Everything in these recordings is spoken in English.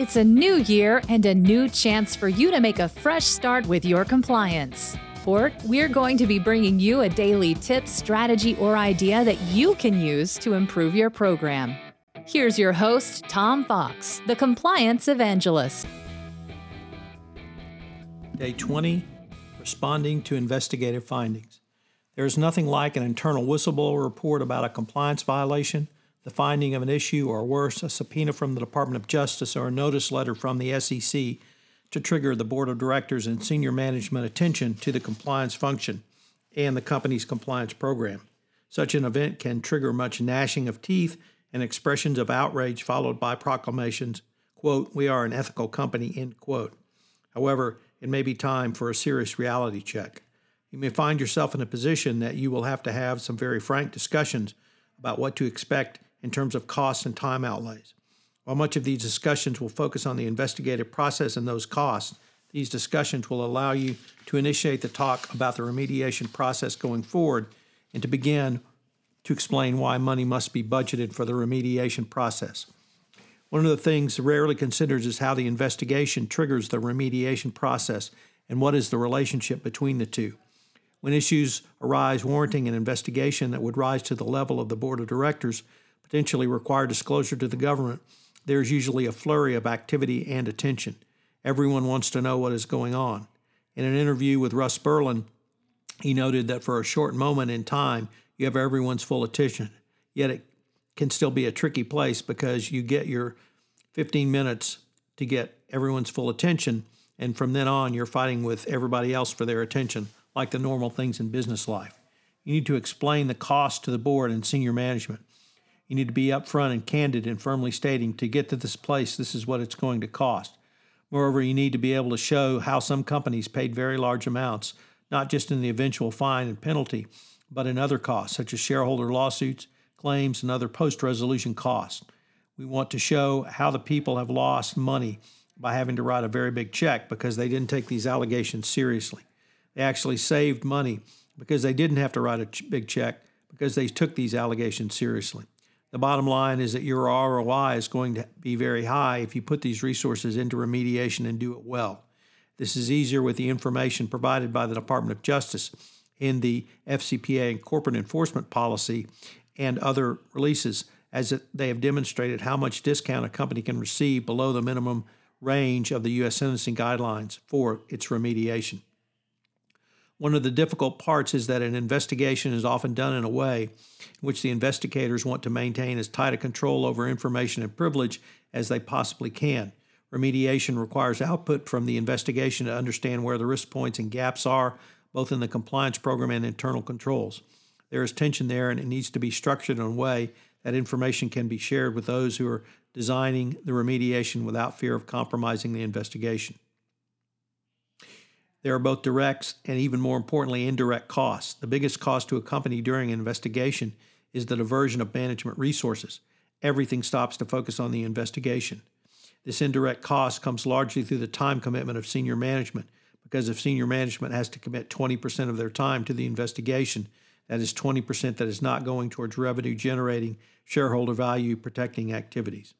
It's a new year and a new chance for you to make a fresh start with your compliance. Fort, we're going to be bringing you a daily tip, strategy, or idea that you can use to improve your program. Here's your host, Tom Fox, the Compliance Evangelist. Day 20 Responding to Investigative Findings. There is nothing like an internal whistleblower report about a compliance violation the finding of an issue, or worse, a subpoena from the Department of Justice or a notice letter from the SEC to trigger the Board of Directors and senior management attention to the compliance function and the company's compliance program. Such an event can trigger much gnashing of teeth and expressions of outrage followed by proclamations, quote, we are an ethical company, end quote. However, it may be time for a serious reality check. You may find yourself in a position that you will have to have some very frank discussions about what to expect in terms of costs and time outlays. While much of these discussions will focus on the investigative process and those costs, these discussions will allow you to initiate the talk about the remediation process going forward and to begin to explain why money must be budgeted for the remediation process. One of the things rarely considered is how the investigation triggers the remediation process and what is the relationship between the two. When issues arise warranting an investigation that would rise to the level of the board of directors, potentially require disclosure to the government, there's usually a flurry of activity and attention. Everyone wants to know what is going on. In an interview with Russ Berland, he noted that for a short moment in time, you have everyone's full attention. Yet it can still be a tricky place because you get your 15 minutes to get everyone's full attention, and from then on, you're fighting with everybody else for their attention, like the normal things in business life. You need to explain the cost to the board and senior management. You need to be upfront and candid and firmly stating to get to this place, this is what it's going to cost. Moreover, you need to be able to show how some companies paid very large amounts, not just in the eventual fine and penalty, but in other costs, such as shareholder lawsuits, claims, and other post resolution costs. We want to show how the people have lost money by having to write a very big check because they didn't take these allegations seriously. They actually saved money because they didn't have to write a big check because they took these allegations seriously. The bottom line is that your ROI is going to be very high if you put these resources into remediation and do it well. This is easier with the information provided by the Department of Justice in the FCPA and corporate enforcement policy and other releases, as they have demonstrated how much discount a company can receive below the minimum range of the U.S. sentencing guidelines for its remediation. One of the difficult parts is that an investigation is often done in a way in which the investigators want to maintain as tight a control over information and privilege as they possibly can. Remediation requires output from the investigation to understand where the risk points and gaps are, both in the compliance program and internal controls. There is tension there, and it needs to be structured in a way that information can be shared with those who are designing the remediation without fear of compromising the investigation. There are both direct and, even more importantly, indirect costs. The biggest cost to a company during an investigation is the diversion of management resources. Everything stops to focus on the investigation. This indirect cost comes largely through the time commitment of senior management, because if senior management has to commit 20% of their time to the investigation, that is 20% that is not going towards revenue generating, shareholder value protecting activities.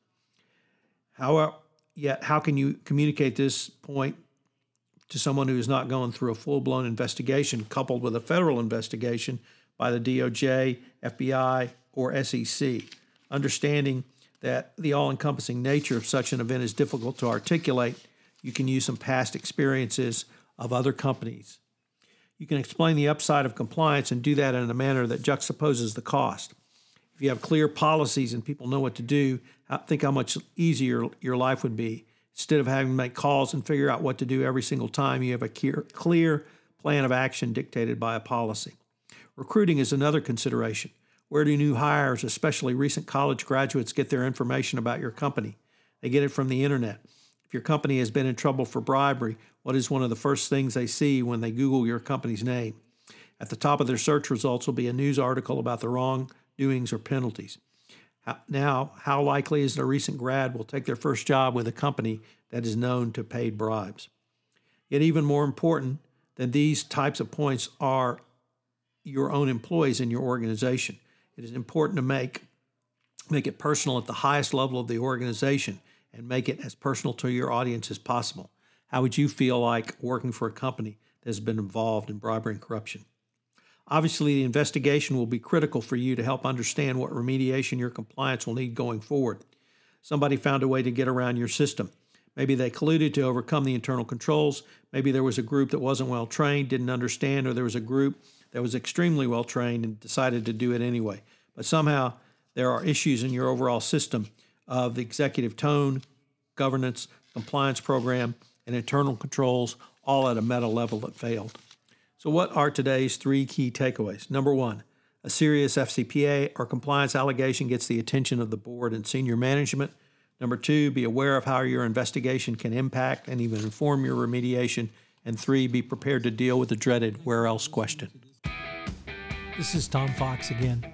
How, yet, how can you communicate this point to someone who is not going through a full blown investigation, coupled with a federal investigation by the DOJ, FBI, or SEC. Understanding that the all encompassing nature of such an event is difficult to articulate, you can use some past experiences of other companies. You can explain the upside of compliance and do that in a manner that juxtaposes the cost. If you have clear policies and people know what to do, think how much easier your life would be. Instead of having to make calls and figure out what to do every single time, you have a clear plan of action dictated by a policy. Recruiting is another consideration. Where do new hires, especially recent college graduates, get their information about your company? They get it from the internet. If your company has been in trouble for bribery, what is one of the first things they see when they Google your company's name? At the top of their search results will be a news article about the wrongdoings or penalties. Now, how likely is that a recent grad will take their first job with a company that is known to pay bribes? Yet, even more important than these types of points are your own employees in your organization. It is important to make, make it personal at the highest level of the organization and make it as personal to your audience as possible. How would you feel like working for a company that has been involved in bribery and corruption? Obviously, the investigation will be critical for you to help understand what remediation your compliance will need going forward. Somebody found a way to get around your system. Maybe they colluded to overcome the internal controls. Maybe there was a group that wasn't well trained, didn't understand, or there was a group that was extremely well trained and decided to do it anyway. But somehow there are issues in your overall system of the executive tone, governance, compliance program, and internal controls, all at a meta level that failed. So, what are today's three key takeaways? Number one, a serious FCPA or compliance allegation gets the attention of the board and senior management. Number two, be aware of how your investigation can impact and even inform your remediation. And three, be prepared to deal with the dreaded where else question. This is Tom Fox again.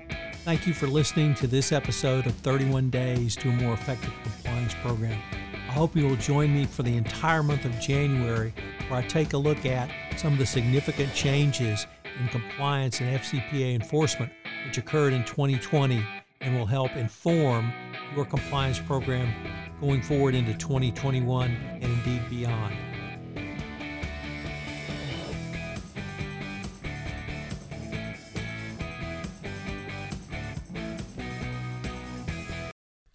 Thank you for listening to this episode of 31 Days to a More Effective Compliance Program. I hope you will join me for the entire month of January, where I take a look at some of the significant changes in compliance and FCPA enforcement which occurred in 2020 and will help inform your compliance program going forward into 2021 and indeed beyond.